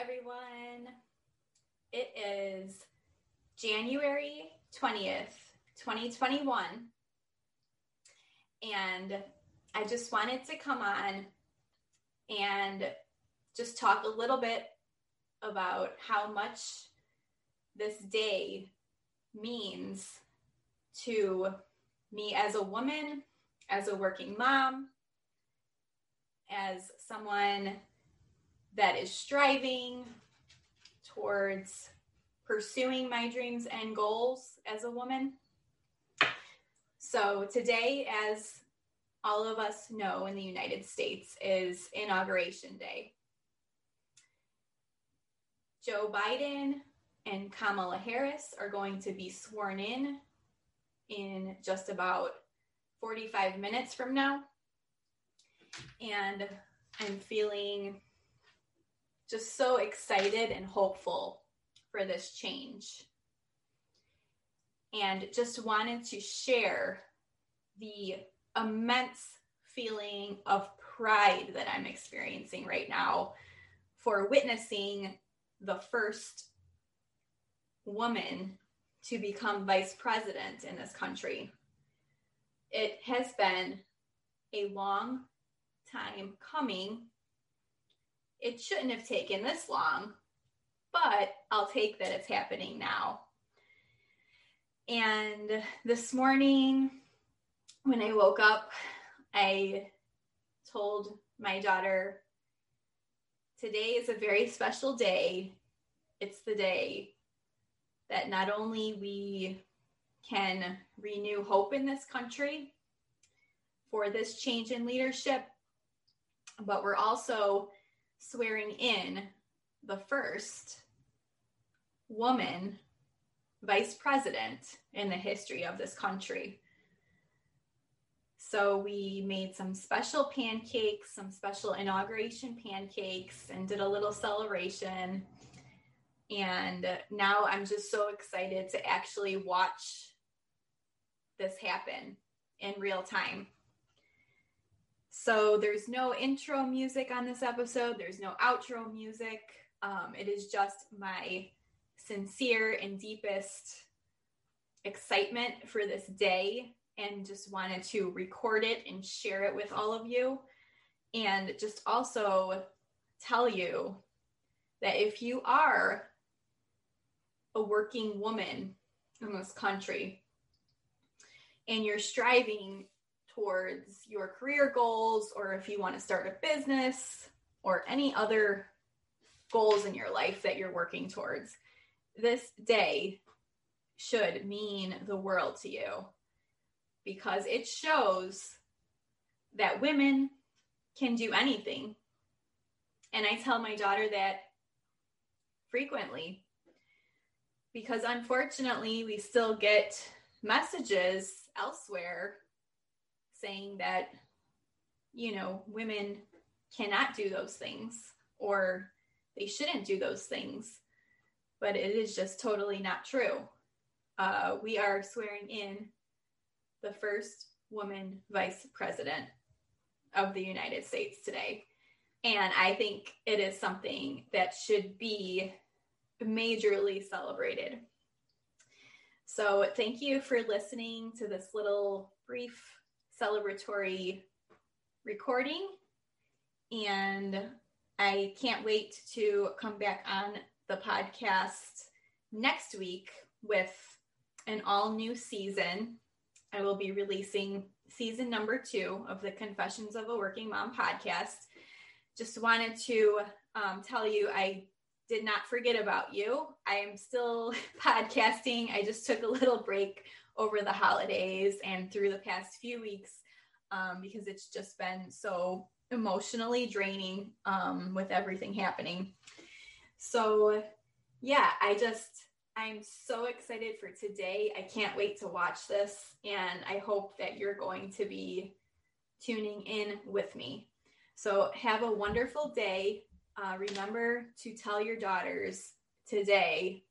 everyone. It is January 20th, 2021. And I just wanted to come on and just talk a little bit about how much this day means to me as a woman, as a working mom, as someone that is striving towards pursuing my dreams and goals as a woman. So, today, as all of us know in the United States, is Inauguration Day. Joe Biden and Kamala Harris are going to be sworn in in just about 45 minutes from now. And I'm feeling just so excited and hopeful for this change. And just wanted to share the immense feeling of pride that I'm experiencing right now for witnessing the first woman to become vice president in this country. It has been a long time coming it shouldn't have taken this long, but I'll take that it's happening now. And this morning, when I woke up, I told my daughter, Today is a very special day. It's the day that not only we can renew hope in this country for this change in leadership, but we're also swearing in the first woman vice president in the history of this country. So we made some special pancakes, some special inauguration pancakes, and did a little celebration. And now I'm just so excited to actually watch this happen in real time. So there's no intro music on this episode, there's no outro music. Um, it is just my sincere and deepest excitement for this day and just wanted to record it and share it with all of you. And just also tell you that if you are a working woman in this country and you're striving towards your career goals or if you want to start a business or any other goals in your life that you're working towards, this day should mean the world to you because it shows that women can do anything. And I tell my daughter that frequently because unfortunately, we still get messages elsewhere saying that, you know, women cannot do those things or they shouldn't do those things. But it is just totally not true. Uh, we are swearing in the first woman vice president of the United States today. And I think it is something that should be majorly celebrated. So, thank you for listening to this little brief celebratory recording. And I can't wait to come back on the podcast next week with an all new season. I will be releasing season number two of the Confessions of a Working Mom podcast. Just wanted to um, tell you I did not forget about you. I am still podcasting. I just took a little break over the holidays and through the past few weeks um, because it's just been so emotionally draining um, with everything happening. So, yeah, I just, I'm so excited for today. I can't wait to watch this, and I hope that you're going to be tuning in with me. So, have a wonderful day. Uh, remember to tell your daughters today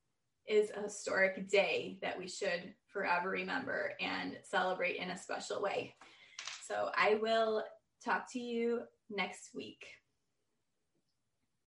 is a historic day that we should forever remember and celebrate in a special way. So I will talk to you next week.